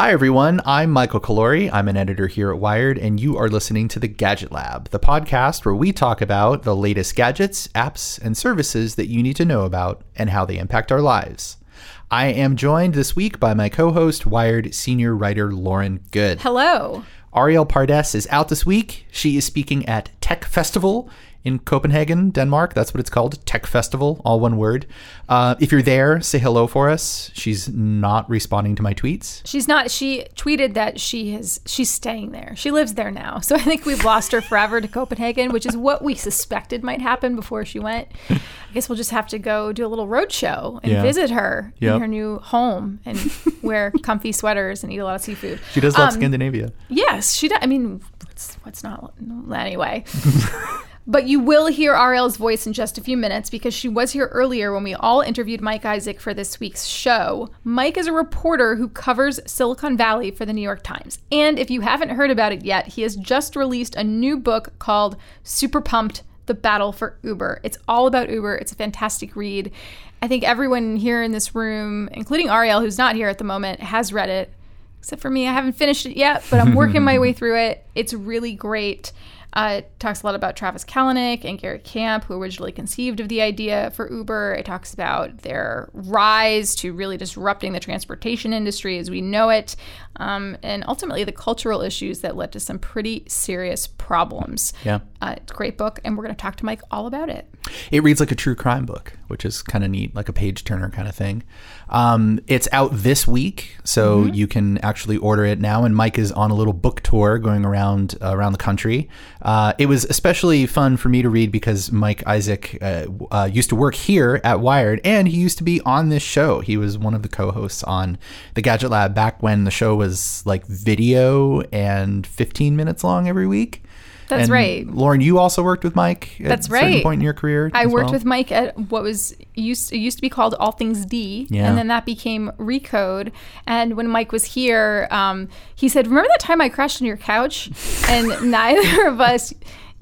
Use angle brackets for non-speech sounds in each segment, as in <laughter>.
Hi, everyone. I'm Michael Calore. I'm an editor here at Wired, and you are listening to the Gadget Lab, the podcast where we talk about the latest gadgets, apps, and services that you need to know about and how they impact our lives. I am joined this week by my co host, Wired senior writer Lauren Goode. Hello. Arielle Pardes is out this week. She is speaking at Techfestival in Copenhagen, Denmark. That's what it's called, Techfestival, all one word. Uh, if you're there, say hello for us. She's not responding to my tweets. She's not. She tweeted that she is. She's staying there. She lives there now. So I think we've lost her forever to Copenhagen, which is what we suspected might happen before she went. I guess we'll just have to go do a little road show and Yeah. visit her Yep. in her new home and wear comfy sweaters and eat a lot of seafood. She does love Um, Scandinavia. Yes, she does. I mean, what's, what's not anyway. <laughs> but you will hear Arielle's voice in just a few minutes because she was here earlier when we all interviewed Mike Isaac for this week's show. Mike is a reporter who covers Silicon Valley for the New York Times. And if you haven't heard about it yet, he has just released a new book called Super Pumped The Battle for Uber. It's all about Uber. It's a fantastic read. I think everyone here in this room, including Arielle, who's not here at the moment, has read it except for me. I haven't finished it yet, but I'm working my <laughs> way through it. It's really great. Uh, it talks a lot about Travis Kalanick and Garrett Camp, who originally conceived of the idea for Uber. It talks about their rise to really disrupting the transportation industry as we know it, um, and ultimately the cultural issues that led to some pretty serious problems. Yeah. Uh, it's a great book, and we're going to talk to Mike all about it. It reads like a true crime book, which is kind of neat, like a page turner kind of thing. Um, it's out this week, so you can actually order it now. And Mike is on a little book tour going around uh, around the country. Uh, it was especially fun for me to read because Mike Isaac uh, uh, used to work here at Wired, and he used to be on this show. He was one of the co-hosts on the Gadget Lab back when the show was like video and 15 minutes long every week. That's And right. Lauren. You also worked with Mike. At That's a certain right. point in your career. I worked well? with Mike at what was used it used to be called All Things D, Yeah. and then that became Recode. And when Mike was here, um, he said, "Remember that time I crashed on your couch?" <laughs> And neither of us.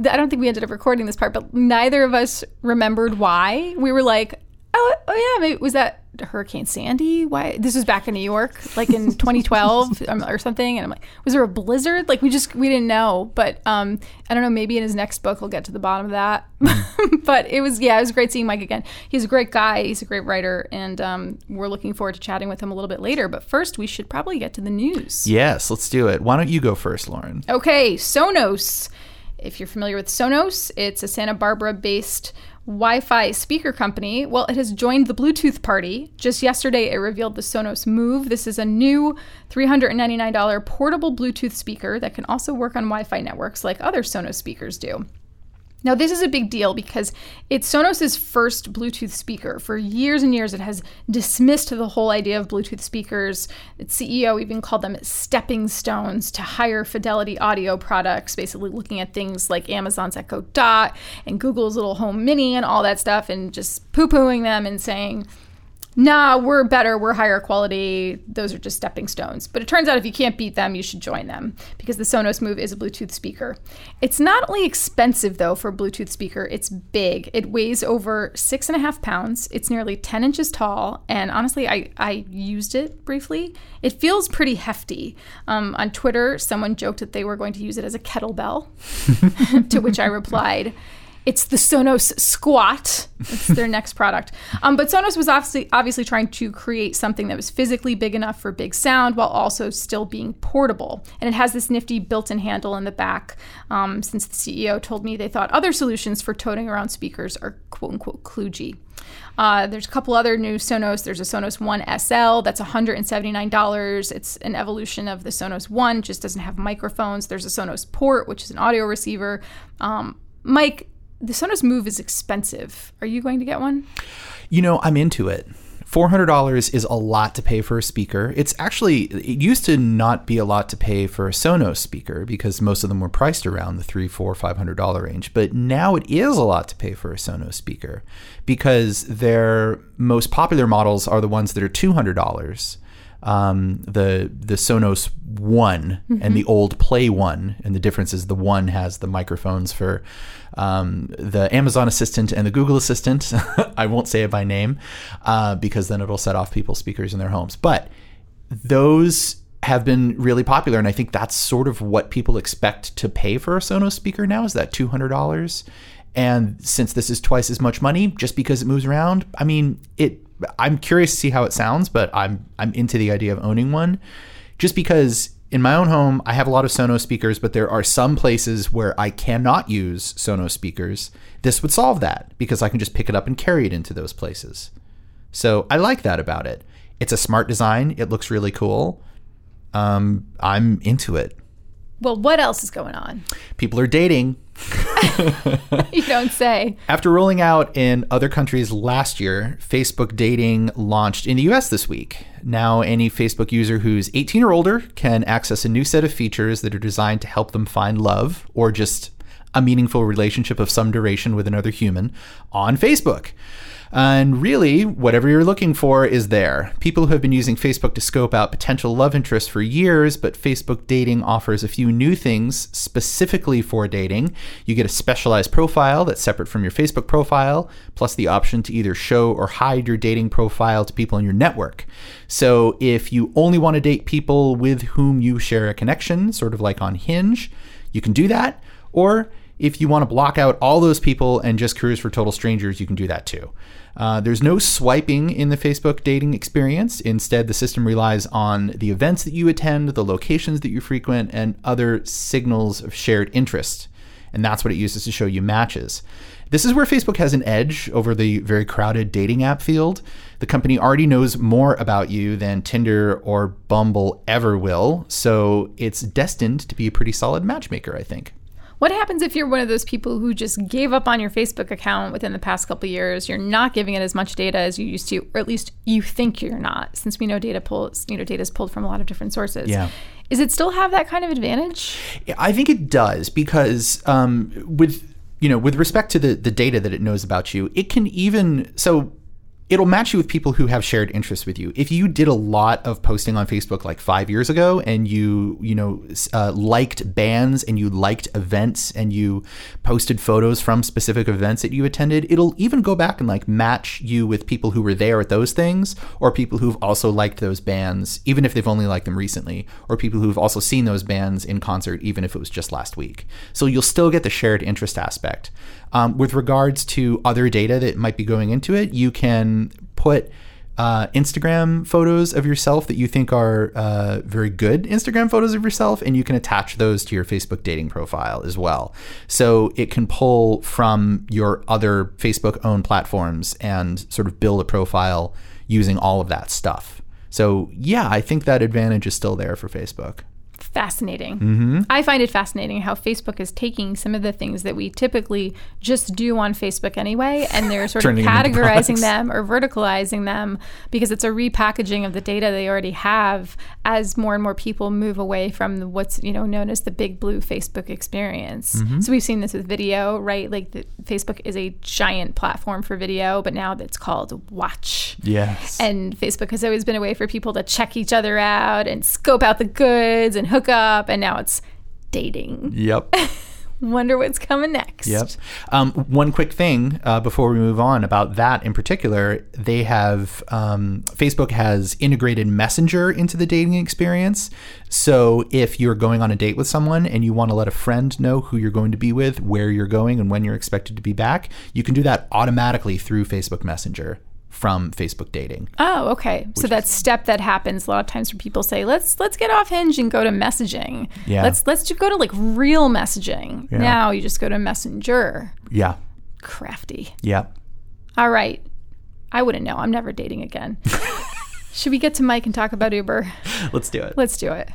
I don't think we ended up recording this part, but neither of us remembered why. We were like, "Oh, oh yeah, maybe was that Hurricane Sandy? Why? This was back in New York, like in <laughs> 2012 um, or something." And I'm like, "Was there a blizzard?" Like we just we didn't know. But um, I don't know. Maybe in his next book, he'll get to the bottom of that. <laughs> but it was yeah, it was great seeing Mike again. He's a great guy. He's a great writer, and um, we're looking forward to chatting with him a little bit later. But first, we should probably get to the news. Yes, let's do it. Why don't you go first, Lauren? Okay, Sonos. If you're familiar with Sonos, it's a Santa Barbara based Wi Fi speaker company. Well, it has joined the Bluetooth party. Just yesterday, it revealed the Sonos Move. This is a new $399 portable Bluetooth speaker that can also work on Wi Fi networks like other Sonos speakers do. Now, this is a big deal because it's Sonos's first Bluetooth speaker. For years and years, it has dismissed the whole idea of Bluetooth speakers. Its CEO even called them stepping stones to higher fidelity audio products, basically looking at things like Amazon's Echo Dot and Google's little Home Mini and all that stuff and just poo pooing them and saying, nah, we're better, we're higher quality. Those are just stepping stones. But it turns out if you can't beat them, you should join them because the Sonos Move is a Bluetooth speaker. It's not only expensive though for a Bluetooth speaker, it's big. It weighs over six and a half pounds. It's nearly 10 inches tall. And honestly, I, I used it briefly. It feels pretty hefty. Um, on Twitter, someone joked that they were going to use it as a kettlebell, <laughs> to which I replied, it's the Sonos Squat. It's their <laughs> next product. Um, but Sonos was obviously obviously trying to create something that was physically big enough for big sound while also still being portable. And it has this nifty built-in handle in the back. Um, since the CEO told me they thought other solutions for toting around speakers are quote unquote kludgy. Uh, there's a couple other new Sonos. There's a Sonos One SL that's $179. It's an evolution of the Sonos One, just doesn't have microphones. There's a Sonos Port, which is an audio receiver. Um, Mike, the Sonos Move is expensive. Are you going to get one? You know, I'm into it. $400 is a lot to pay for a speaker. It's actually, it used to not be a lot to pay for a Sonos speaker because most of them were priced around the three, four, five hundred dollar range. But now it is a lot to pay for a Sonos speaker because their most popular models are the ones that are $200. Um, the the Sonos One and the old Play One, and the difference is the one has the microphones for um, the Amazon Assistant and the Google Assistant. <laughs> I won't say it by name uh, because then it'll set off people's speakers in their homes. But those have been really popular. And I think that's sort of what people expect to pay for a Sonos speaker now is that $200. And since this is twice as much money, just because it moves around, I mean, it. I'm curious to see how it sounds, but I'm I'm into the idea of owning one, just because in my own home I have a lot of Sonos speakers, but there are some places where I cannot use Sonos speakers. This would solve that because I can just pick it up and carry it into those places. So I like that about it. It's a smart design. It looks really cool. Um, I'm into it. Well, what else is going on? People are dating. <laughs> you don't say. After rolling out in other countries last year, Facebook dating launched in the US this week. Now, any Facebook user who's 18 or older can access a new set of features that are designed to help them find love or just a meaningful relationship of some duration with another human on Facebook. And really, whatever you're looking for is there. People who have been using Facebook to scope out potential love interests for years, but Facebook dating offers a few new things specifically for dating. You get a specialized profile that's separate from your Facebook profile, plus the option to either show or hide your dating profile to people in your network. So if you only want to date people with whom you share a connection, sort of like on Hinge, you can do that. Or if you want to block out all those people and just cruise for total strangers, you can do that too. Uh, there's no swiping in the Facebook dating experience. Instead, the system relies on the events that you attend, the locations that you frequent, and other signals of shared interest. And that's what it uses to show you matches. This is where Facebook has an edge over the very crowded dating app field. The company already knows more about you than Tinder or Bumble ever will, so it's destined to be a pretty solid matchmaker, I think. What happens if you're one of those people who just gave up on your Facebook account within the past couple years? You're not giving it as much data as you used to, or at least you think you're not, since we know data pulls, you know, data is pulled from a lot of different sources. Yeah. Is it still have that kind of advantage? I think it does because um, with you know with respect to the the data that it knows about you, it can even so it'll match you with people who have shared interests with you. If you did a lot of posting on Facebook like five years ago, and you you know uh, liked bands and you liked events and you posted photos from specific events that you attended, it'll even go back and like match you with people who were there at those things, or people who've also liked those bands, even if they've only liked them recently, or people who've also seen those bands in concert, even if it was just last week. So you'll still get the shared interest aspect. Um, with regards to other data that might be going into it, you can put uh, Instagram photos of yourself that you think are uh, very good Instagram photos of yourself, and you can attach those to your Facebook dating profile as well. So it can pull from your other Facebook owned platforms and sort of build a profile using all of that stuff. So, yeah, I think that advantage is still there for Facebook fascinating. Mm-hmm. I find it fascinating how Facebook is taking some of the things that we typically just do on Facebook anyway, and they're sort of categorizing them or verticalizing them because it's a repackaging of the data they already have as more and more people move away from what's you know known as the big blue Facebook experience. Mm-hmm. So we've seen this with video, right? Like the, Facebook is a giant platform for video, but now it's called Watch. Yes. And Facebook has always been a way for people to check each other out and scope out the goods and hook up, and now it's dating. Yep. <laughs> Wonder what's coming next. Yep. Um, one quick thing uh, before we move on about that in particular, they have um, Facebook has integrated Messenger into the dating experience. So if you're going on a date with someone and you want to let a friend know who you're going to be with, where you're going, and when you're expected to be back, you can do that automatically through Facebook Messenger from Facebook dating. Oh, okay. So that step that happens a lot of times where people say, "Let's let's get off Hinge and go to messaging." Yeah. Let's let's just go to like real messaging. Yeah. Now you just go to Messenger. Yeah. Crafty. Yeah. All right. I wouldn't know. I'm never dating again. <laughs> Should we get to Mike and talk about Uber? Let's do it. Let's do it.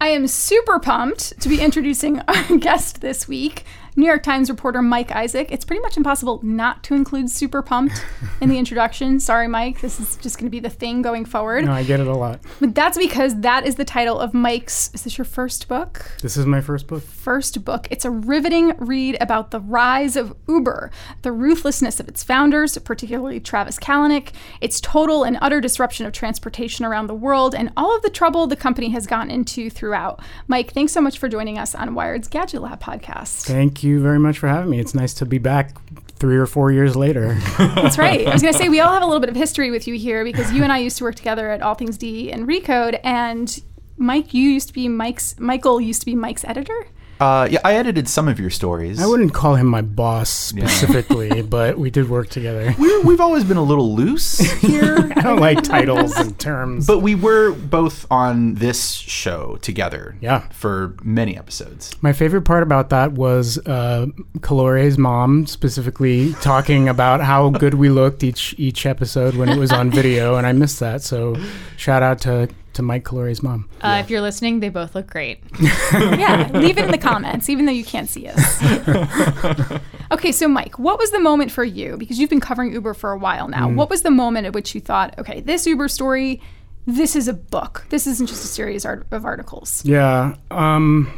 I am super pumped to be introducing our <laughs> guest this week. New York Times reporter Mike Isaac. It's pretty much impossible not to include super pumped in the <laughs> introduction. Sorry, Mike. This is just going to be the thing going forward. No, I get it a lot. But that's because that is the title of Mike's. Is this your first book? This is my first book. First book. It's a riveting read about the rise of Uber, the ruthlessness of its founders, particularly Travis Kalanick, its total and utter disruption of transportation around the world, and all of the trouble the company has gotten into throughout. Mike, thanks so much for joining us on Wired's Gadget Lab podcast. Thank you very much for having me. It's nice to be back three or four years later. That's right. I was going to say we all have a little bit of history with you here because you and I used to work together at All Things D and Recode, and Mike, you used to be Mike's. Michael used to be Mike's editor. Uh, yeah, I edited some of your stories. I wouldn't call him my boss specifically, <laughs> but we did work together. <laughs> We're, we've always been a little loose <laughs> here, I don't like titles and terms. but we were both on this show together. Yeah. for many episodes. My favorite part about that was uh, Calore's mom specifically talking about how good we looked each each episode when it was on video, and I missed that. So, shout out to to Mike Calore's mom. Uh, If you're listening, they both look great. <laughs> yeah, leave it in the comments, even though you can't see us. <laughs> okay, so Mike, what was the moment for you? Because you've been covering Uber for a while now. What was the moment at which you thought, okay, this Uber story, this is a book. This isn't just a series art- of articles. Yeah. Um,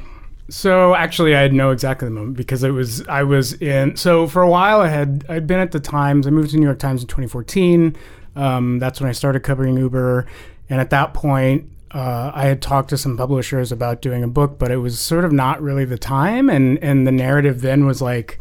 so actually, I had no exactly the moment because it was I was in. So for a while, I had I'd been at the Times. I moved to New York Times in 2014. Um, that's when I started covering Uber, and at that point, uh, I had talked to some publishers about doing a book, but it was sort of not really the time. And and the narrative then was like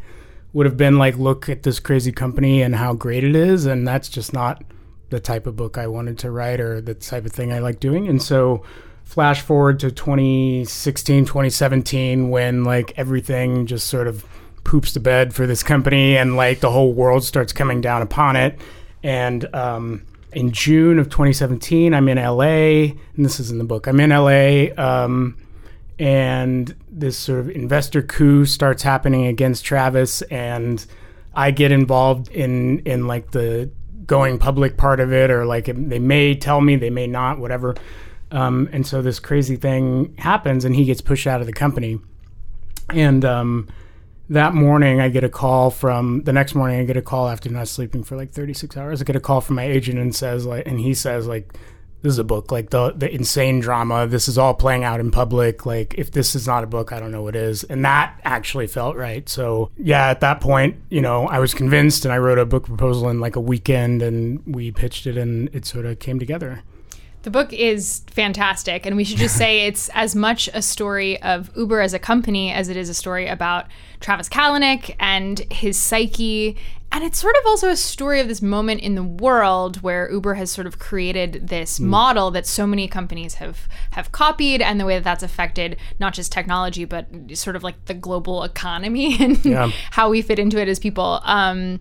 would have been like, look at this crazy company and how great it is, and that's just not the type of book I wanted to write or the type of thing I like doing. And so flash forward to 2016, 2017 when like everything just sort of poops to bed for this company and like the whole world starts coming down upon it. And um, in June of 2017, I'm in LA, and this is in the book. I'm in LA, um, and this sort of investor coup starts happening against Travis, and I get involved in in like the going public part of it, or like it, they may tell me, they may not, whatever. Um, and so this crazy thing happens, and he gets pushed out of the company. And um, that morning, I get a call from the next morning. I get a call after not sleeping for like 36 hours. I get a call from my agent and says like, and he says like, this is a book like the the insane drama. This is all playing out in public. Like if this is not a book, I don't know what is. And that actually felt right. So yeah, at that point, you know, I was convinced, and I wrote a book proposal in like a weekend, and we pitched it, and it sort of came together. The book is fantastic, and we should just say it's <laughs> as much a story of Uber as a company as it is a story about Travis Kalanick and his psyche. And it's sort of also a story of this moment in the world where Uber has sort of created this model that so many companies have have copied, and the way that that's affected not just technology but sort of like the global economy <laughs> and Yeah. how we fit into it as people. Um,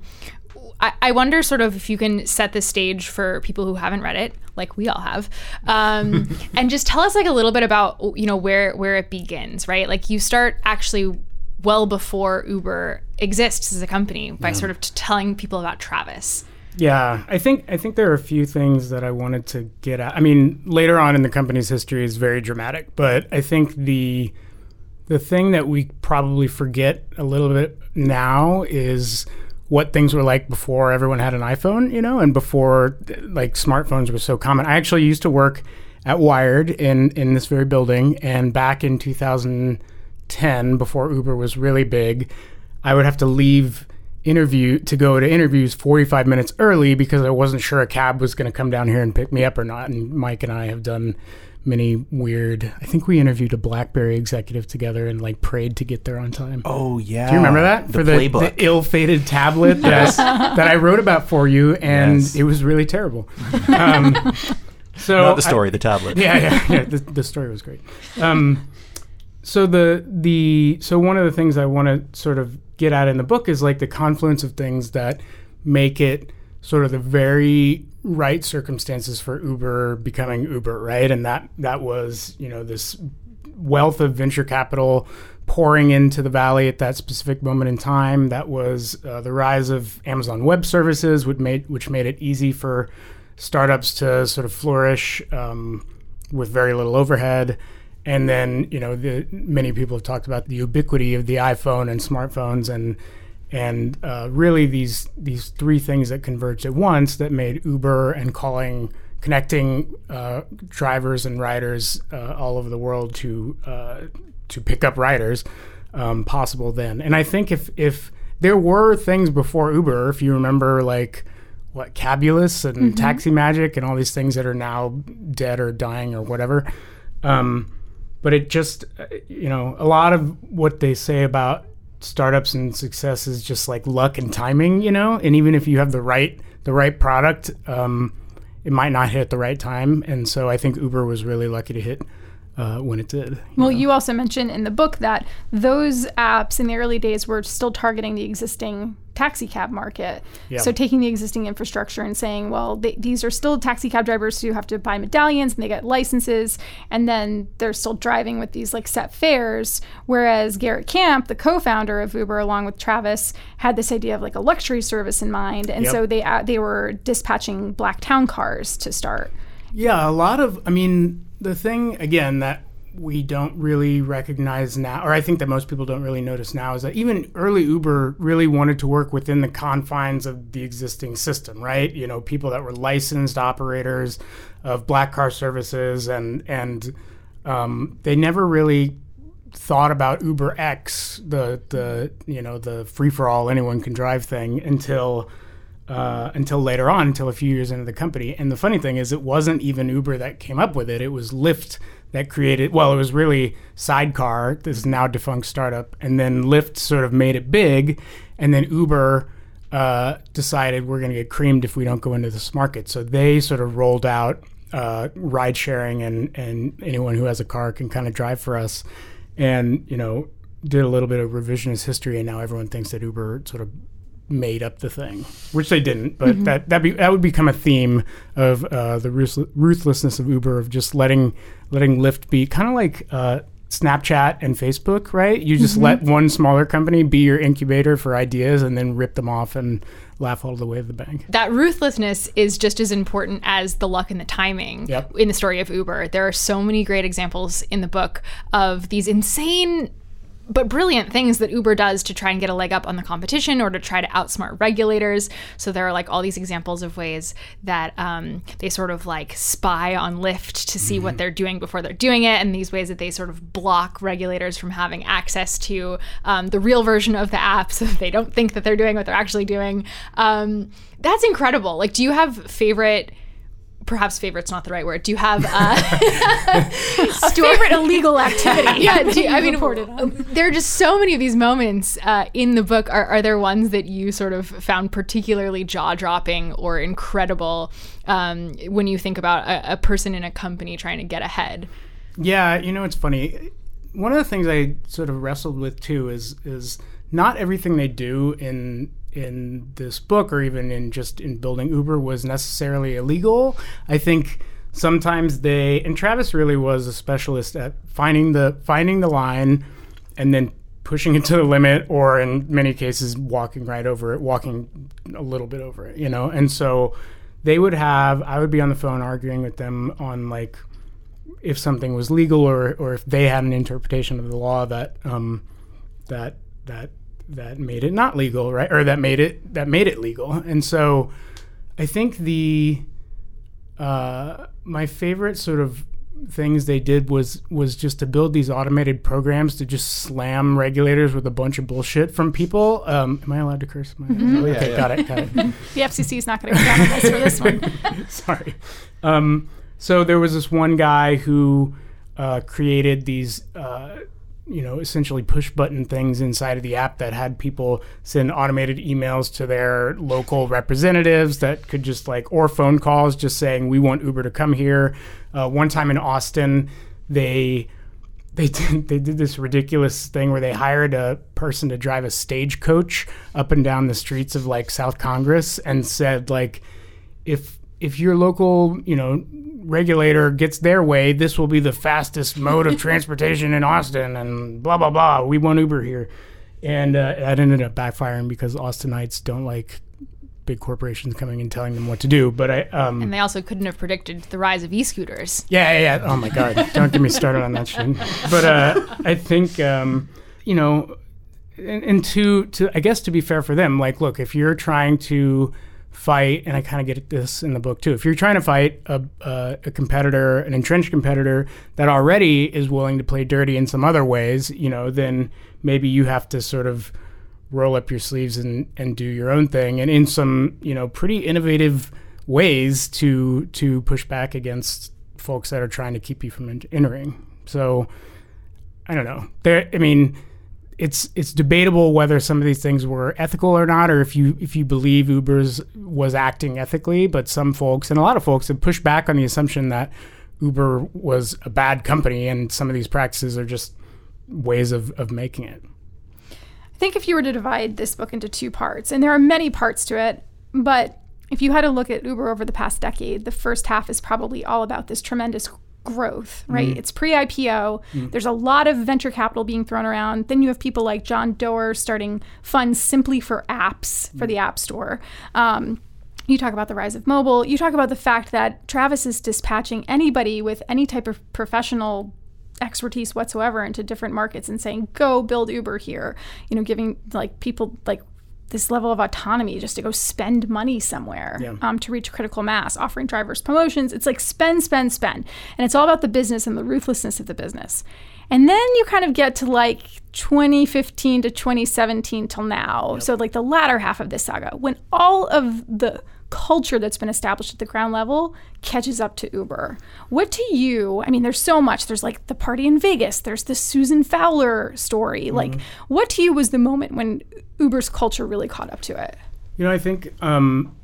I, I wonder sort of if you can set the stage for people who haven't read it, like we all have, um, <laughs> and just tell us like a little bit about you know where where it begins, right? Like you start actually well before Uber exists as a company by sort of t- telling people about Travis. Yeah, I think I think there are a few things that I wanted to get at. I mean, later on in the company's history is very dramatic, but I think the the thing that we probably forget a little bit now is what things were like before everyone had an iPhone, you know, and before like smartphones were so common. I actually used to work at Wired in in this very building, and back in 2010, before Uber was really big, I would have to leave interview to go to interviews 45 minutes early because I wasn't sure a cab was going to come down here and pick me up or not. And Mike and I have done many weird. I think we interviewed a BlackBerry executive together and like prayed to get there on time. Oh yeah, Do you remember that the for the, the ill-fated tablet that, that I wrote about for you, and Yes. it was really terrible. <laughs> Um, so Not the I- story, the tablet. yeah, yeah, yeah. The, the story was great. Um, so the the so one of the things I want to sort of get at in the book is like the confluence of things that make it sort of the very right circumstances for Uber becoming Uber, right? And that that was you know this wealth of venture capital pouring into the valley at that specific moment in time. That was uh, the rise of Amazon Web Services, which made which made it easy for startups to sort of flourish um, with very little overhead. And then you know the many people have talked about the ubiquity of the iPhone and smartphones and and uh, really these these three things that converged at once that made Uber and calling connecting uh, drivers and riders uh, all over the world to uh, to pick up riders um, possible then. And I think if if there were things before Uber, if you remember like what Cabulous and Taxi Magic and all these things that are now dead or dying or whatever. Um, but it just, uh, you know, a lot of what they say about startups and success is just like luck and timing, you know. And even if you have the right the right product, um, it might not hit at the right time. And so I think Uber was really lucky to hit uh, when it did. Well, you also mentioned in the book that those apps in the early days were still targeting the existing taxi cab market. Yeah. So taking the existing infrastructure and saying, well, they, these are still taxi cab drivers who have to buy medallions and they get licenses, and then they're still driving with these like set fares. Whereas Garrett Camp, the co-founder of Uber, along with Travis, had this idea of like a luxury service in mind, and Yep. so they uh, they were dispatching black town cars to start. Yeah, a lot of. I mean, the thing again that we don't really recognize now, or I think that most people don't really notice now, is that even early Uber really wanted to work within the confines of the existing system, right? You know, people that were licensed operators of black car services, and and um, they never really thought about Uber X, the the you know the free for all anyone can drive thing, until uh, until later on, until a few years into the company. And the funny thing is, it wasn't even Uber that came up with it. It was Lyft that created. Well, it was really Sidecar, this now defunct startup, and then Lyft sort of made it big, and then Uber. Uh, decided we're going to get creamed if we don't go into this market. So they sort of rolled out uh, ride sharing, and, and anyone who has a car can kind of drive for us. And, you know, did a little bit of revisionist history, and now everyone thinks that Uber sort of made up the thing, which they didn't. But that that be that would become a theme of uh, the ruthlessness of Uber of just letting letting Lyft be kind of like uh, Snapchat and Facebook, right? You just let one smaller company be your incubator for ideas, and then rip them off and laugh all the way to the bank. that ruthlessness is just as important as the luck and the timing Yep. in the story of Uber. There are so many great examples in the book of these insane but brilliant things that Uber does to try and get a leg up on the competition or to try to outsmart regulators. So there are like all these examples of ways that um, they sort of like spy on Lyft to see what they're doing before they're doing it, and these ways that they sort of block regulators from having access to um, the real version of the app so that <laughs> they don't think that they're doing what they're actually doing. Um, that's incredible. Like, do you have favorite? Perhaps favorite's not the right word. Do you have uh, <laughs> A favorite illegal <laughs> activity. yeah, do you- I mean, reported on. there are just so many of these moments uh, in the book. Are, are there ones that you sort of found particularly jaw dropping or incredible um, when you think about a, a person in a company trying to get ahead? Yeah, you know it's funny. One of the things I sort of wrestled with too is is not everything they do in in this book or even in just in building Uber was necessarily illegal. I think sometimes they and Travis really was a specialist at finding the finding the line and then pushing it to the limit or in many cases walking right over it, walking a little bit over it, you know. And so they would have I would be on the phone arguing with them on like if something was legal or, or if they had an interpretation of the law that um, that that that made it not legal, right? Or that made it that made it legal. And so I think the uh, my favorite sort of things they did was was just to build these automated programs to just slam regulators with a bunch of bullshit from people. Um, am I allowed to curse? My, okay, yeah. got it, got it. <laughs> The FCC is not going to come down on us for this one. <laughs> Sorry. Um, so there was this one guy who uh, created these, uh, you know, essentially push button things inside of the app that had people send automated emails to their local representatives that could just like, or phone calls just saying, we want Uber to come here. Uh, one time in Austin, they they <laughs> did they did this ridiculous thing where they hired a person to drive a stagecoach up and down the streets of like South Congress and said like if if your local you know regulator gets their way this will be the fastest mode of <laughs> transportation in Austin and blah blah blah we want Uber here and uh, that ended up backfiring because Austinites don't like big corporations coming and telling them what to do but I um And they also couldn't have predicted the rise of e-scooters. yeah, yeah, yeah. Oh my God! <laughs> Don't get me started on that shit. But uh, I think um, you know, and, and to to I guess to be fair for them, like, look, if you're trying to fight, and I kind of get this in the book too. If you're trying to fight a, a a competitor, an entrenched competitor that already is willing to play dirty in some other ways, you know, then maybe you have to sort of roll up your sleeves and, and do your own thing and in some you know pretty innovative ways to to push back against folks that are trying to keep you from entering so i don't know there i mean it's it's debatable whether some of these things were ethical or not, or if you if you believe Uber's was acting ethically. But some folks and a lot of folks have pushed back on the assumption that Uber was a bad company, and some of these practices are just ways of, of making it. I think if you were to divide this book into two parts, and there are many parts to it, but if you had a look at Uber over the past decade, the first half is probably all about this tremendous growth, mm. right? It's pre IPO. Mm. There's a lot of venture capital being thrown around. Then you have people like John Doerr starting funds simply for apps for the mm. App Store. Um, you talk about the rise of mobile. You talk about the fact that Travis is dispatching anybody with any type of professional expertise whatsoever into different markets and saying, go build Uber here. You know, giving like people like this level of autonomy just to go spend money somewhere Yeah. um, to reach critical mass, offering drivers promotions. It's like spend, spend, spend. And it's all about the business and the ruthlessness of the business. And then you kind of get to like 2015 to 2017 till now. So, like the latter half of this saga, when all of the culture that's been established at the ground level catches up to Uber. What to you? I mean, there's so much. There's like the party in Vegas, there's the Susan Fowler story. Like, what to you was the moment when Uber's culture really caught up to it? You know, I think um,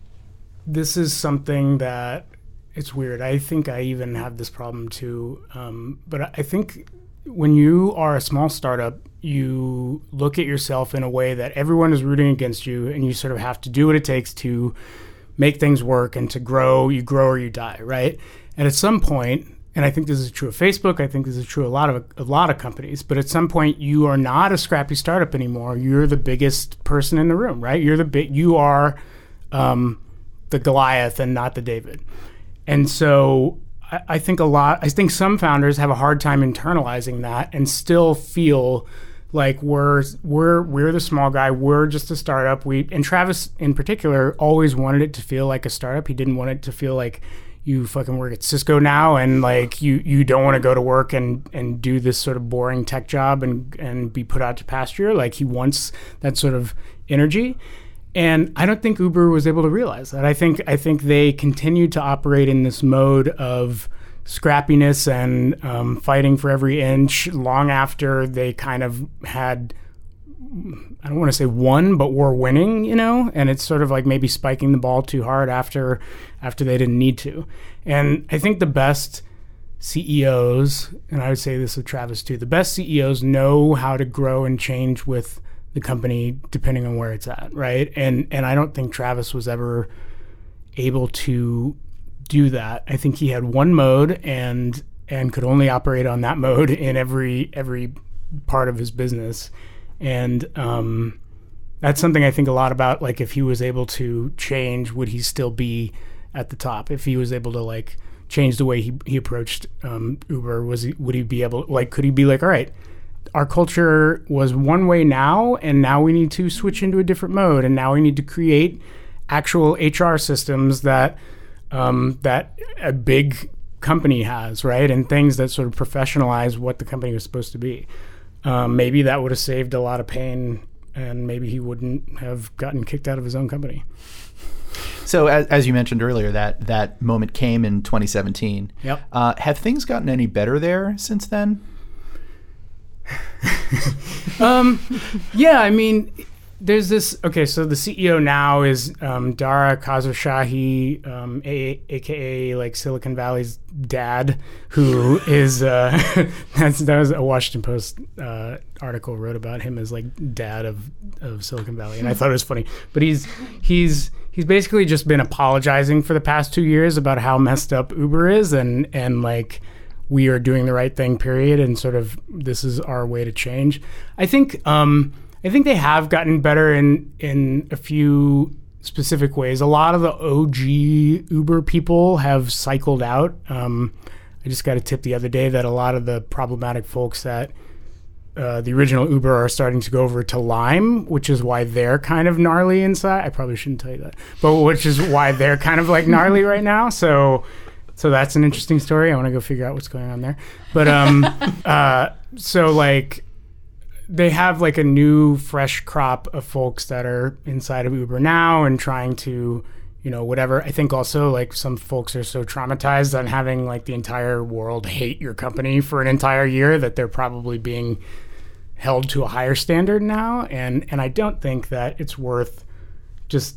this is something that it's weird. I think I even have this problem too. Um, but I think when you are a small startup, you look at yourself in a way that everyone is rooting against you, and you sort of have to do what it takes to make things work and to grow. You grow or you die, right? And at some point, and I think this is true of Facebook. I think this is true of a lot of a lot of companies. But at some point, you are not a scrappy startup anymore. You're the biggest person in the room, right? You're the big. You are um, the Goliath and not the David. And so I, I think a lot. I think some founders have a hard time internalizing that and still feel like we're we're we're the small guy. We're just a startup. We and Travis in particular always wanted it to feel like a startup. He didn't want it to feel like you fucking work at Cisco now and like you you don't want to go to work and and do this sort of boring tech job and and be put out to pasture. Like he wants that sort of energy. And I don't think Uber was able to realize that. I think I think they continued to operate in this mode of scrappiness and um, fighting for every inch long after they kind of had I don't want to say won, but were winning, you know, and it's sort of like maybe spiking the ball too hard after after they didn't need to. And I think the best CEOs, and I would say this of Travis too, the best CEOs know how to grow and change with the company depending on where it's at, right? And and I don't think Travis was ever able to do that. I think he had one mode and and could only operate on that mode <laughs> in every every part of his business. And um, that's something I think a lot about. Like, if he was able to change, would he still be at the top? If he was able to like change the way he, he approached um, Uber, was he would he be able like could he be like, all right, our culture was one way now, and now we need to switch into a different mode, and now we need to create actual HR systems that um, that a big company has, right? And things that sort of professionalize what the company was supposed to be. Um, maybe that would have saved a lot of pain, and maybe he wouldn't have gotten kicked out of his own company. So as, as you mentioned earlier, that that moment came in 2017. Yep. Uh, have things gotten any better there since then? <laughs> Um, yeah, I mean, there's this. Okay, so the CEO now is um, Dara Khosrowshahi, um, a, aka like Silicon Valley's dad, who <laughs> is uh, <laughs> that's that was a Washington Post uh, article wrote about him as like dad of of Silicon Valley, and I thought it was funny. But he's he's he's basically just been apologizing for the past two years about how messed up Uber is, and and like we are doing the right thing period and sort of this is our way to change i think um, i think they have gotten better in in a few specific ways a lot of the og uber people have cycled out um, i just got a tip the other day that a lot of the problematic folks that uh, the original Uber are starting to go over to Lime, which is why they're kind of gnarly inside. I probably shouldn't tell you that, but which is why they're kind of like gnarly <laughs> right now. So, so that's an interesting story. I want to go figure out what's going on there. But um, <laughs> uh, so like they have like a new fresh crop of folks that are inside of Uber now and trying to you know whatever. I think also like some folks are so traumatized on having like the entire world hate your company for an entire year that they're probably being held to a higher standard now, and and I don't think that it's worth just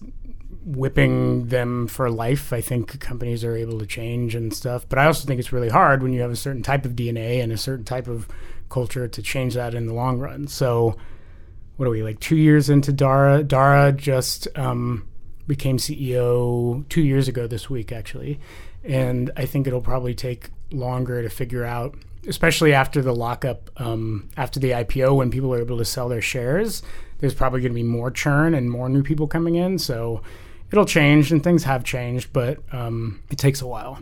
whipping them for life. I think companies are able to change and stuff, but I also think it's really hard when you have a certain type of DNA and a certain type of culture to change that in the long run. So, what are we like two years into Dara? Dara just um, became CEO two years ago this week, actually, and I think it'll probably take longer to figure out especially after the lockup, um, after the IPO, when people are able to sell their shares, there's probably going to be more churn and more new people coming in. So it'll change, and things have changed, but um, it takes a while.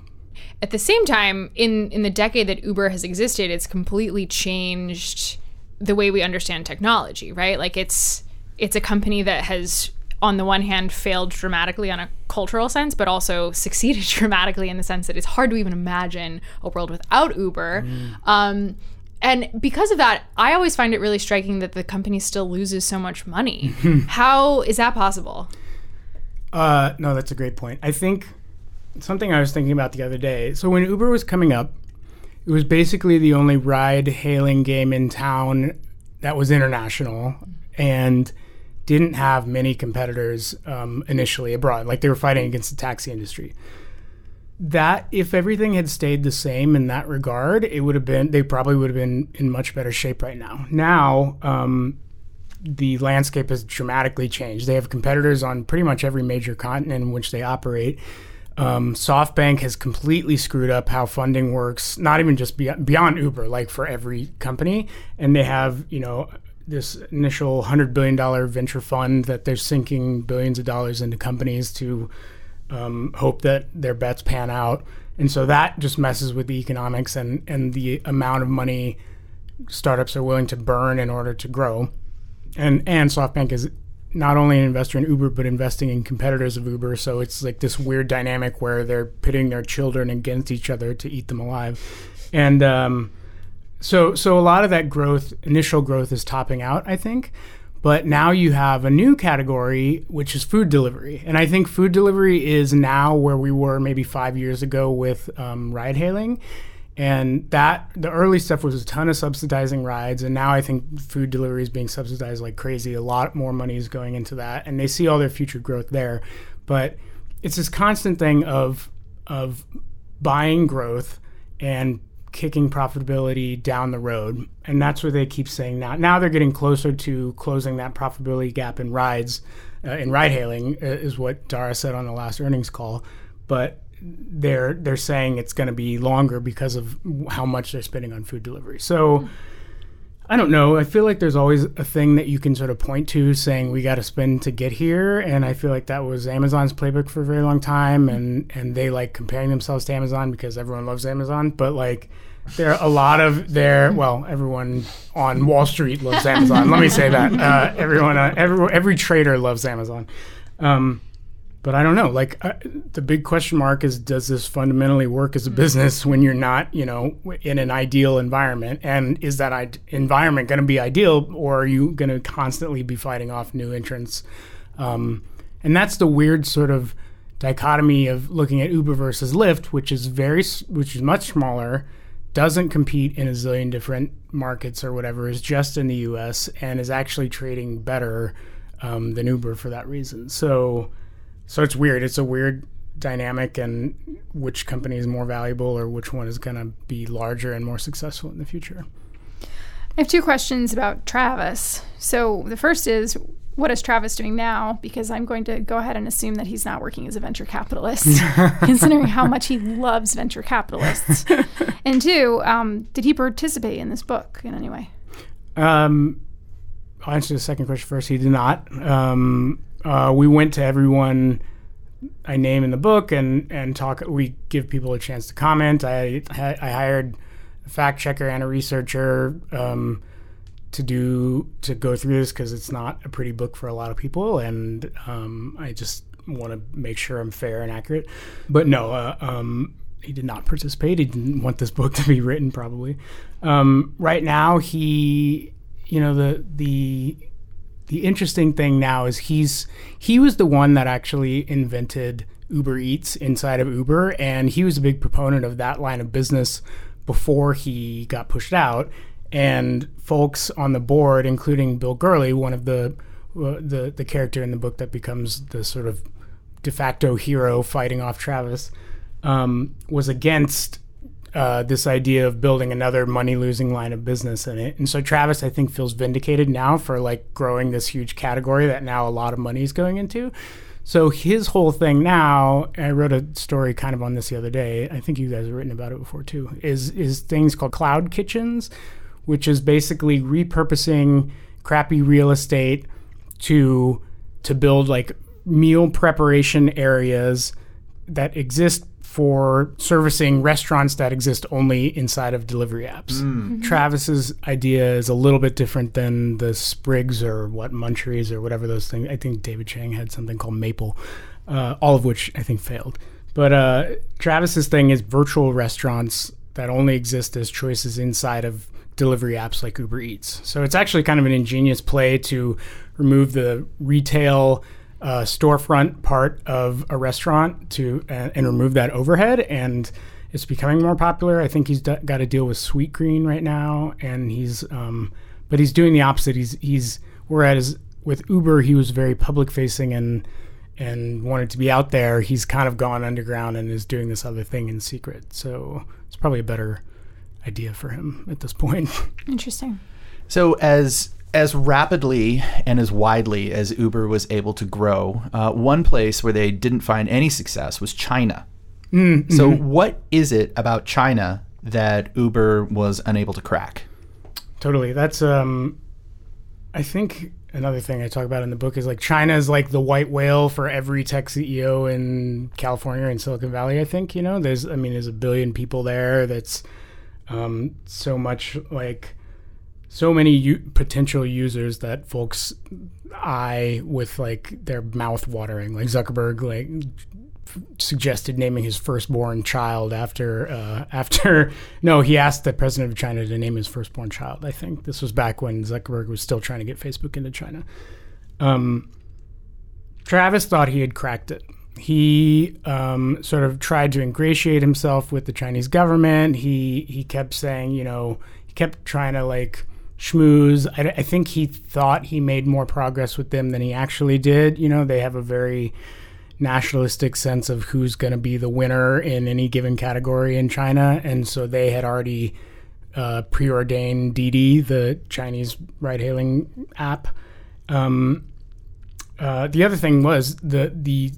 At the same time, in in the decade that Uber has existed, it's completely changed the way we understand technology. Right? Like it's it's a company that has on the one hand failed dramatically on a cultural sense, but also <laughs> succeeded dramatically in the sense that it's hard to even imagine a world without Uber. Mm. Um, and because of that, I always find it really striking that the company still loses so much money. <laughs> How is that possible? Uh, no, that's a great point. I think something I was thinking about the other day. So when Uber was coming up, it was basically the only ride hailing game in town that was international. And didn't have many competitors um, initially abroad. Like they were fighting against the taxi industry. That if everything had stayed the same in that regard, it would have been they probably would have been in much better shape right now. Now um, the landscape has dramatically changed. They have competitors on pretty much every major continent in which they operate. Um, SoftBank has completely screwed up how funding works, not even just beyond, beyond Uber, like for every company. And they have, you know, this initial $100 billion venture fund that they're sinking billions of dollars into companies to um, hope that their bets pan out. And so that just messes with the economics and, and the amount of money startups are willing to burn in order to grow. And, and SoftBank is not only an investor in Uber, but investing in competitors of Uber. So it's like this weird dynamic where they're pitting their children against each other to eat them alive. And, um, so so a lot of that growth, initial growth, is topping out, I think. But now you have a new category, which is food delivery, and I think food delivery is now where we were maybe five years ago with um, ride hailing. And that the early stuff was a ton of subsidizing rides, and now I think food delivery is being subsidized like crazy. A lot more money is going into that, and they see all their future growth there. But it's this constant thing of of buying growth and kicking profitability down the road. And that's what they keep saying now. Now they're getting closer to closing that profitability gap in rides, uh, in ride hailing, uh, is what Dara said on the last earnings call. But they're they're saying it's going to be longer because of how much they're spending on food delivery. So I don't know. I feel like there's always a thing that you can sort of point to saying we got to spend to get here, and I feel like that was Amazon's playbook for a very long time, and and they like comparing themselves to Amazon because everyone loves Amazon, but like there are a lot of their well, everyone on Wall Street loves Amazon. Let me say that uh, everyone, uh, every every trader loves Amazon. Um, but I don't know. Like uh, the big question mark is, does this fundamentally work as a mm-hmm. business when you're not, you know, in an ideal environment? And is that I- environment going to be ideal, or are you going to constantly be fighting off new entrants? Um, and that's the weird sort of dichotomy of looking at Uber versus Lyft, which is very, which is much smaller doesn't compete in a zillion different markets or whatever, is just in the US and is actually trading better um, than Uber for that reason. So, so it's weird. It's a weird dynamic, and which company is more valuable or which one is going to be larger and more successful in the future. I have two questions about Travis. So the first is what is Travis doing now? Because I'm going to go ahead and assume that he's not working as a venture capitalist, <laughs> considering how much he loves venture capitalists. and two, um, did he participate in this book in any way? Um, I'll answer the second question first. He did not. Um, uh, we went to everyone I name in the book and and talk. We give people a chance to comment. I I hired a fact checker and a researcher. Um, to do to go through this because it's not a pretty book for a lot of people, and um, I just want to make sure I'm fair and accurate. But no, uh, um, he did not participate. He didn't want this book <laughs> to be written, probably. Um, right now, he, you know, the the the interesting thing now is he's he was the one that actually invented Uber Eats inside of Uber, and he was a big proponent of that line of business before he got pushed out. And folks on the board, including Bill Gurley, one of the uh, the the character in the book that becomes the sort of de facto hero fighting off Travis, um, was against uh, this idea of building another money losing line of business in it. And so Travis, I think, feels vindicated now for like growing this huge category that now a lot of money is going into. So his whole thing now, I wrote a story kind of on this the other day. I think you guys have written about it before too. Is is things called cloud kitchens, which is basically repurposing crappy real estate to to build like meal preparation areas that exist for servicing restaurants that exist only inside of delivery apps. Mm. Travis's idea is a little bit different than the Sprigs or what Muncheries or whatever those things. I think David Chang had something called Maple, uh, all of which I think failed. But uh, Travis's thing is virtual restaurants that only exist as choices inside of delivery apps like Uber Eats. So it's actually kind of an ingenious play to remove the retail uh, storefront part of a restaurant to uh, and remove that overhead and it's becoming more popular. I think he's d- got to deal with Sweetgreen right now, and he's um, but he's doing the opposite. He's he's whereas with Uber he was very public facing and and wanted to be out there. He's kind of gone underground and is doing this other thing in secret. So it's probably a better idea for him at this point. <laughs> Interesting. So as as rapidly and as widely as Uber was able to grow, uh, one place where they didn't find any success was China. Mm-hmm. So, what is it about China that Uber was unable to crack? Totally. That's, um, I think another thing I talk about in the book is like China is like the white whale for every tech CEO in California and Silicon Valley. I think you know, there's, I mean, there's a billion people there. That's um, so much like so many u- potential users that folks eye with like their mouth watering. Like Zuckerberg, like suggested naming his firstborn child after uh, <laughs> after no, he asked the president of China to name his firstborn child. I think this was back when Zuckerberg was still trying to get Facebook into China. Um, Travis thought he had cracked it. He um, sort of tried to ingratiate himself with the Chinese government. He he kept saying, you know, he kept trying to like schmooze. I, I, think he thought he made more progress with them than he actually did. You know, they have a very nationalistic sense of who's going to be the winner in any given category in China, and so they had already uh, preordained Didi, the Chinese ride-hailing app. Um, uh, the other thing was the the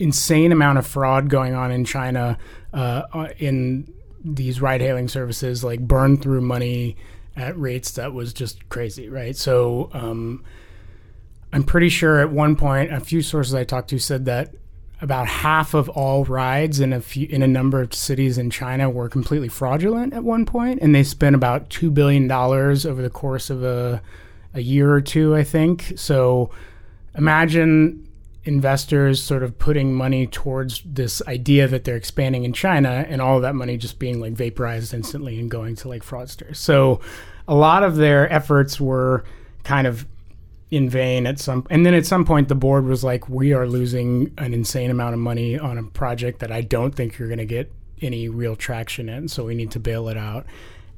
insane amount of fraud going on in China uh in these ride-hailing services, like burn through money at rates that was just crazy, right? So um, I'm pretty sure at one point, a few sources I talked to said that about half of all rides in a few in a number of cities in China were completely fraudulent at one point, and they spent about two billion dollars over the course of a a year or two, I think. So imagine investors sort of putting money towards this idea that they're expanding in China and all that money just being like vaporized instantly and going to like fraudsters. So a lot of their efforts were kind of in vain at some and then at some point the board was like we are losing an insane amount of money on a project that I don't think you're going to get any real traction in so we need to bail it out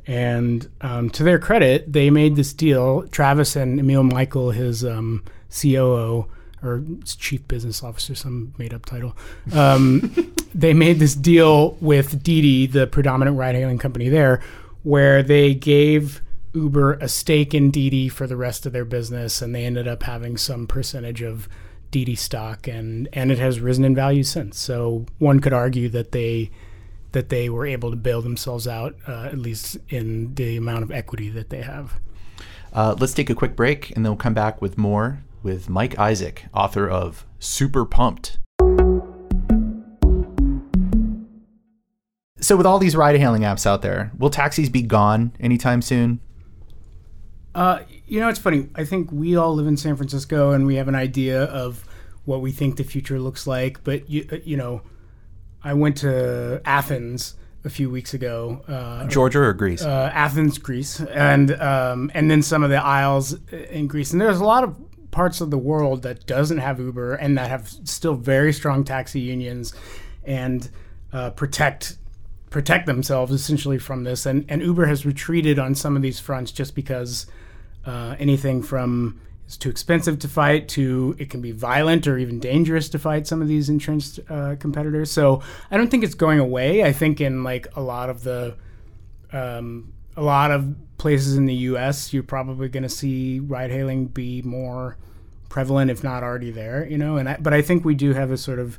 and um, to their credit they made this deal Travis and Emil Michael his um, COO or chief business officer, some made up title. Um, <laughs> they made this deal with Didi, the predominant ride hailing company there, where they gave Uber a stake in Didi for the rest of their business, and they ended up having some percentage of Didi stock, and and it has risen in value since. So one could argue that they that they were able to bail themselves out, uh, at least in the amount of equity that they have. Uh, let's take a quick break, and then we'll come back with more with Mike Isaac, author of Super Pumped. So, with all these ride hailing apps out there, will taxis be gone anytime soon? Uh, you know, it's funny. I think we all live in San Francisco and we have an idea of what we think the future looks like. But, you, uh, you know, I went to Athens a few weeks ago. Uh, Georgia or Greece? Uh, Athens, Greece, and um, and then some of the isles in Greece. And there's a lot of parts of the world that doesn't have Uber and that have still very strong taxi unions and uh, protect protect themselves essentially from this. And and Uber has retreated on some of these fronts just because uh, anything from it's too expensive to fight to it can be violent or even dangerous to fight some of these entrenched uh, competitors. So I don't think it's going away. I think in like a lot of the um, a lot of places in the U.S., you're probably going to see ride hailing be more prevalent, if not already there. You know, and I, but I think we do have a sort of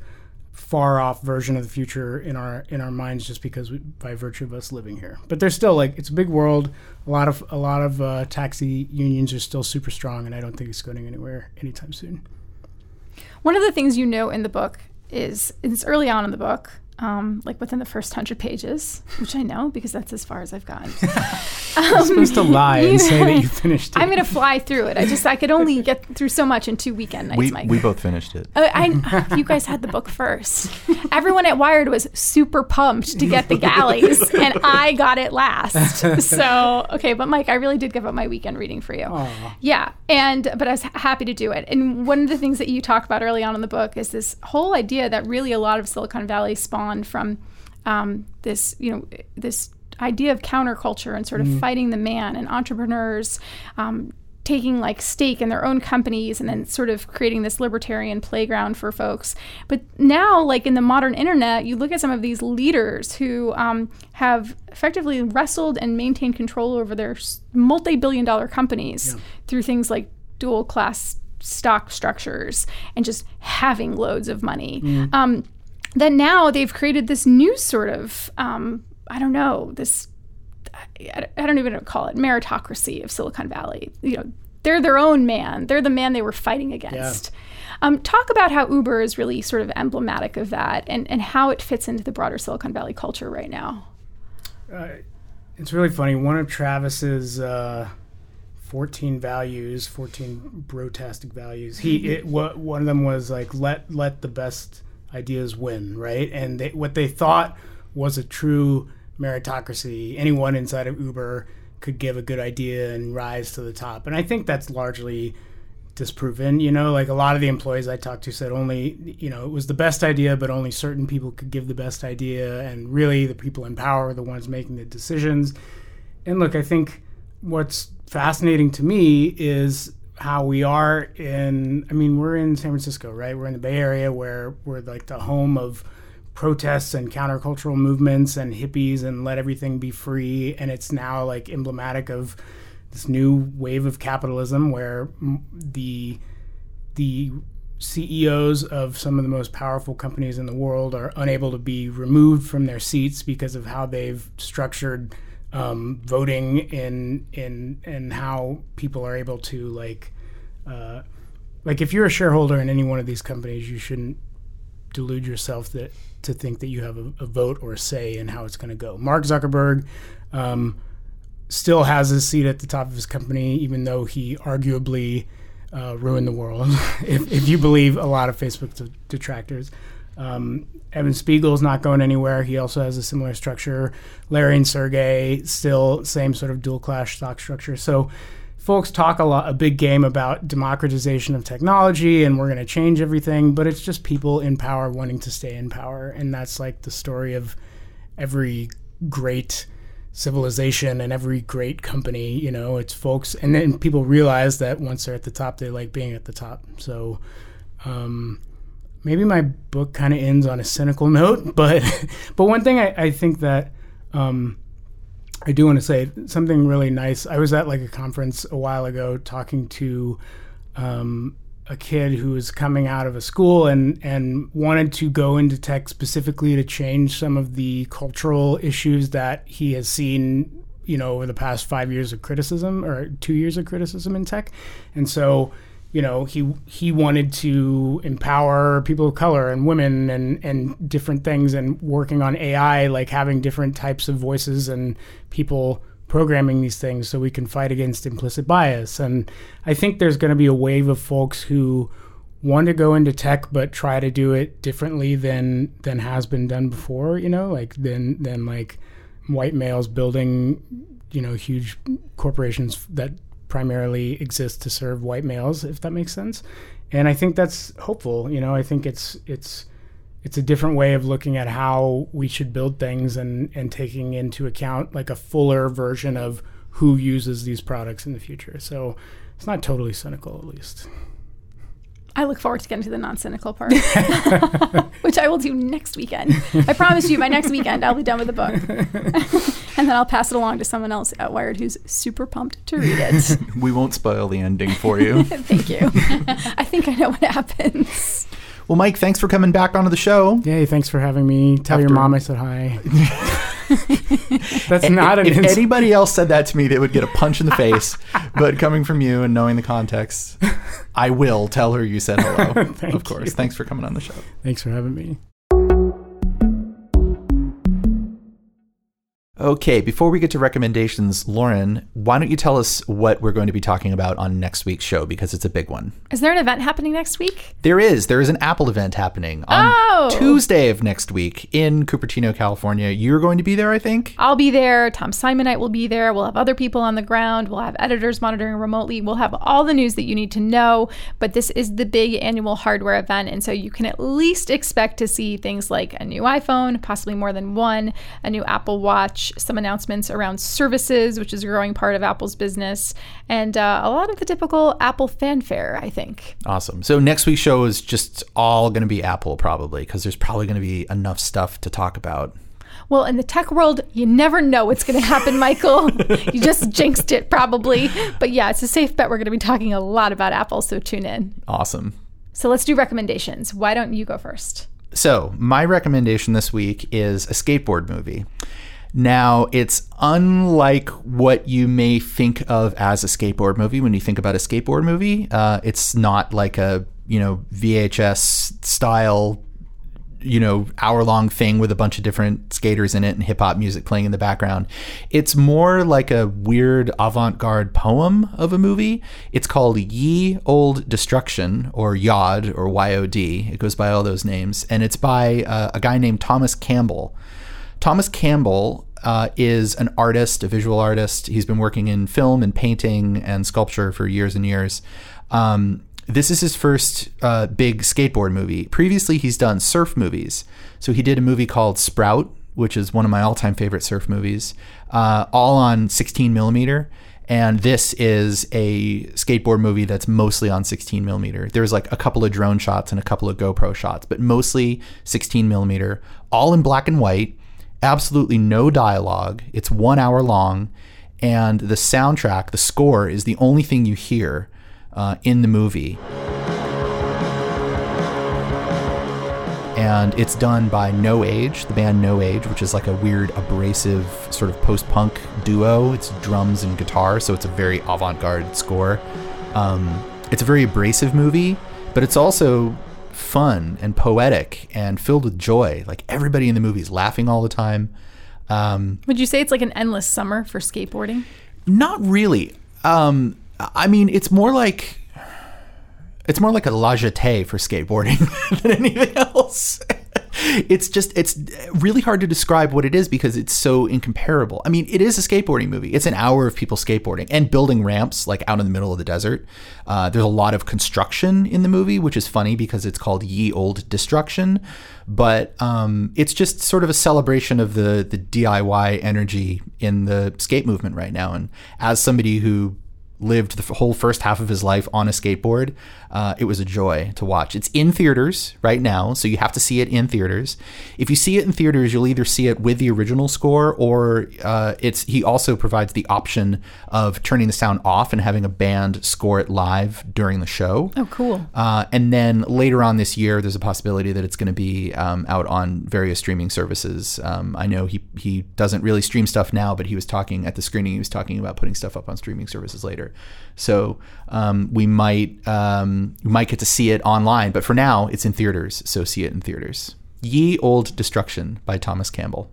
far off version of the future in our in our minds just because we, by virtue of us living here. But there's still like it's a big world. A lot of a lot of uh, taxi unions are still super strong, and I don't think it's going anywhere anytime soon. One of the things you know in the book is it's early on in the book um, like within the first hundred pages, which I know because that's as far as I've gotten. <laughs> You're supposed to lie and say that you <laughs> finished it. I'm going to fly through it. I just I could only get through so much in two weekend nights. We, Mike. we both finished it. Uh, I, you guys had the book first. Everyone at Wired was super pumped to get the galleys, <laughs> and I got it last. So okay, but Mike, I really did give up my weekend reading for you. Aw. Yeah, and but I was happy to do it. And one of the things that you talk about early on in the book is this whole idea that really a lot of Silicon Valley spawned from um, this, you know, this idea of counterculture and sort of fighting the man and entrepreneurs. Um, taking like stake in their own companies and then sort of creating this libertarian playground for folks. But now like in the modern internet you look at some of these leaders who um, have effectively wrestled and maintained control over their multi-billion dollar companies through things like dual class stock structures and just having loads of money. Um, that now they've created this new sort of um, i don't know this I I don't even know what to call it meritocracy of Silicon Valley. You know, they're their own man. They're the man they were fighting against. Um, talk about how Uber is really sort of emblematic of that, and and how it fits into the broader Silicon Valley culture right now. It's really funny. One of Travis's uh, 14 values, 14 brotastic values. He it, what one of them was like let let the best ideas win, right? And they, what they thought was a true meritocracy. Anyone inside of Uber could give a good idea and rise to the top. And I think that's largely disproven. You know, like a lot of the employees I talked to said only, you know, it was the best idea, but only certain people could give the best idea. And really, the people in power are the ones making the decisions. And look, I think what's fascinating to me is how we are in, I mean, we're in San Francisco, right? We're in the Bay Area where we're like the home of protests and countercultural movements and hippies and let everything be free. And it's now like emblematic of this new wave of capitalism where the the CEOs of some of the most powerful companies in the world are unable to be removed from their seats because of how they've structured um, voting in in and how people are able to like uh, like if you're a shareholder in any one of these companies, you shouldn't delude yourself that to think that you have a, a vote or a say in how it's going to go. Mark Zuckerberg. Um, still has his seat at the top of his company, even though he arguably uh, ruined the world, <laughs> if, if you believe a lot of Facebook de- detractors. Um, Evan is not going anywhere. He also has a similar structure. Larry and Sergey still same sort of dual class stock structure. So folks talk a lot, a big game about democratization of technology, and we're going to change everything. But it's just people in power wanting to stay in power, and that's like the story of every great civilization and every great company you know it's folks and then people realize that once they're at the top they like being at the top so um, maybe my book kind of ends on a cynical note <laughs> but but one thing i, I think that um, i do want to say something really nice i was at like a conference a while ago talking to um, a kid who was coming out of a school and and wanted to go into tech specifically to change some of the cultural issues that he has seen you know over the past five years of criticism or two years of criticism in tech. And so you know he he wanted to empower people of color and women and and different things and working on AI like having different types of voices and people programming these things so we can fight against implicit bias. And I think there's going to be a wave of folks who want to go into tech but try to do it differently than than has been done before, you know, like than than like white males building, you know, huge corporations that primarily exist to serve white males, if that makes sense. And I think that's hopeful, you know, I think it's it's it's a different way of looking at how we should build things and and taking into account like a fuller version of who uses these products in the future. So it's not totally cynical, at least. I look forward to getting to the non cynical part, <laughs> <laughs> which I will do next weekend. I promise you, by next weekend, I'll be done with the book. <laughs> and then I'll pass it along to someone else at Wired who's super pumped to read it. We won't spoil the ending for you. Thank you. I think I know what happens. well, Mike, thanks for coming back onto the show. Yay, thanks for having me. Tell your mom I said hi. That's not an if ins- anybody else said that to me, they would get a punch in the face. but coming from you and knowing the context, I will tell her you said hello. <laughs> Of course. you. Thanks for coming on the show. Thanks for having me. Okay, before we get to recommendations, Lauren, why don't you tell us what we're going to be talking about on next week's show because it's a big one. Is there an event happening next week? There is. There is an Apple event happening on Oh! Tuesday of next week in Cupertino, California. You're going to be there, I think. I'll be there. Tom Simonite will be there. We'll have other people on the ground. We'll have editors monitoring remotely. We'll have all the news that you need to know. But this is the big annual hardware event. And so you can at least expect to see things like a new iPhone, possibly more than one, a new Apple Watch, some announcements around services, which is a growing part of Apple's business, and uh, a lot of the typical Apple fanfare, I think. Awesome. So next week's show is just all going to be Apple, probably, because there's probably going to be enough stuff to talk about. Well, in the tech world, you never know what's going to happen, Michael. <laughs> you just jinxed it, probably. But yeah, it's a safe bet we're going to be talking a lot about Apple, so tune in. Awesome. So let's do recommendations. Why don't you go first? So, my recommendation this week is a skateboard movie. Now, it's unlike what you may think of as a skateboard movie when you think about a skateboard movie. Uh, it's not like a, you know, VHS style, you know, hour long thing with a bunch of different skaters in it and hip hop music playing in the background. It's more like a weird avant garde poem of a movie. It's called Ye Olde Destruction or Yod or YOD. It goes by all those names. And it's by uh, a guy named Thomas Campbell. Thomas Campbell uh, is an artist, a visual artist. He's been working in film and painting and sculpture for years and years. Um, this is his first uh, big skateboard movie. Previously, he's done surf movies. So he did a movie called Sprout, which is one of my all-time favorite surf movies, uh, all on 16 millimeter. And this is a skateboard movie that's mostly on 16 millimeter. There's like a couple of drone shots and a couple of GoPro shots, but mostly 16 millimeter, all in black and white absolutely no dialogue. It's one hour long, and the soundtrack, the score, is the only thing you hear uh, in the movie. And it's done by No Age, the band No Age, which is like a weird, abrasive sort of post punk duo. It's drums and guitar, so it's a very avant garde score. Um, it's a very abrasive movie, but it's also fun and poetic and filled with joy. Like everybody in the movie is laughing all the time. Um, Would you say it's like an endless summer for skateboarding? not really. Um, I mean, it's more like it's more like a la jetée for skateboarding <laughs> than anything else. <laughs> it's just it's really hard to describe what it is because it's so incomparable. I mean, it is a skateboarding movie. It's an hour of people skateboarding and building ramps like out in the middle of the desert. Uh, there's a lot of construction in the movie, which is funny because it's called Ye Olde Destruction, but um, it's just sort of a celebration of the the DIY energy in the skate movement right now. And as somebody who lived the whole first half of his life on a skateboard. Uh, it was a joy to watch. It's in theaters right now, so you have to see it in theaters. If you see it in theaters, you'll either see it with the original score, or uh, it's he also provides the option of turning the sound off and having a band score it live during the show. Oh, cool. Uh, and then later on this year, there's a possibility that it's going to be um, out on various streaming services. Um, I know he he doesn't really stream stuff now, but he was talking at the screening. He was talking about putting stuff up on streaming services later. So um, we might um, we might get to see it online, but for now, it's in theaters. So see it in theaters. Ye Olde Destruction by Thomas Campbell.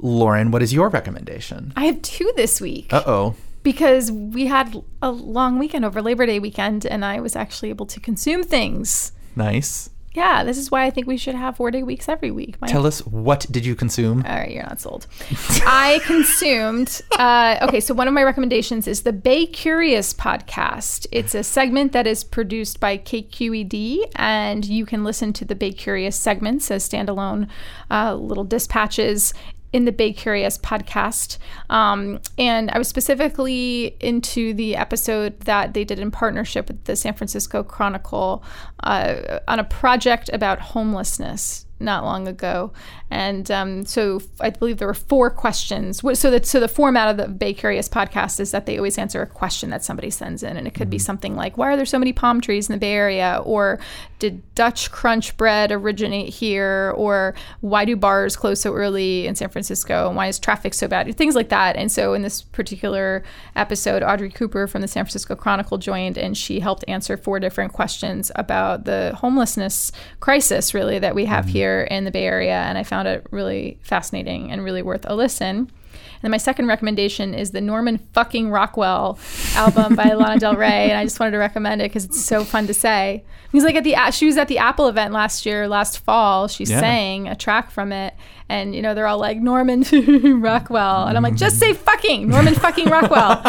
Lauren, what is your recommendation? I have two this week. Uh oh. because we had a long weekend over Labor Day weekend, and I was actually able to consume things. Nice. Yeah, this is why I think we should have four day weeks every week. Mike. Tell us what did you consume? All right, you're not sold. <laughs> I consumed. Uh, okay, so one of my recommendations is the Bay Curious podcast. It's a segment that is produced by KQED, and you can listen to the Bay Curious segments as standalone uh, little dispatches in the Bay Curious podcast. Um, and I was specifically into the episode that they did in partnership with the San Francisco Chronicle uh, on a project about homelessness not long ago, and um, so I believe there were four questions. So that so the format of the Bay Curious podcast is that they always answer a question that somebody sends in, and it could be something like, "Why are there so many palm trees in the Bay Area?" or "Did Dutch crunch bread originate here?" or "Why do bars close so early in San Francisco?" and "Why is traffic so bad?" Things like that. And so in this particular episode, Audrey Cooper from the San Francisco Chronicle joined, and she helped answer four different questions about the homelessness crisis, really that we have here in the Bay Area, and I found it really fascinating and really worth a listen. And then my second recommendation is the Norman fucking Rockwell album by <laughs> Lana Del Rey, and I just wanted to recommend it because it's so fun to say. Because like at the she was at the Apple event last year, last fall, she Yeah. sang a track from it, and you know they're all like Norman <laughs> Rockwell, and I'm like just say fucking Norman fucking Rockwell.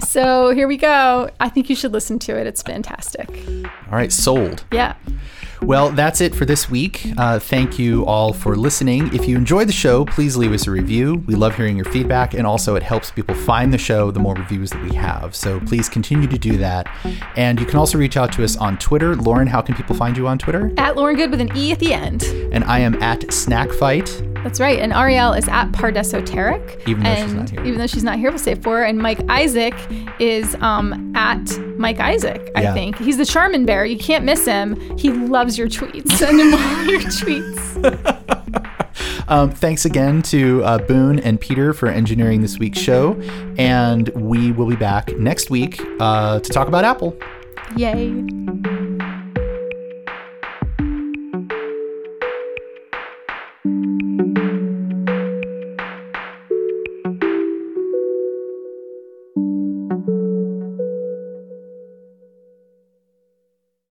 <laughs> so here we go. I think you should listen to it. It's fantastic. All right, sold. Yeah. Well, that's it for this week. Uh, thank you all for listening. If you enjoyed the show, please leave us a review. We love hearing your feedback, and also it helps people find the show the more reviews that we have. So please continue to do that. And you can also reach out to us on Twitter. Lauren, how can people find you on Twitter? At Lauren Goode with an E at the end. And I am at Snack Fight. That's right. And Arielle is at Pardesoteric. Even though she's not here. Even though she's not here, we'll say for her. And Mike Isaac is um, at Mike Isaac, I Yeah. think. He's the Charmin Bear. You can't miss him. He loves your tweets. Send him all your tweets. <laughs> Um, thanks again to uh, Boone and Peter for engineering this week's show. And we will be back next week uh, to talk about Apple. Yay.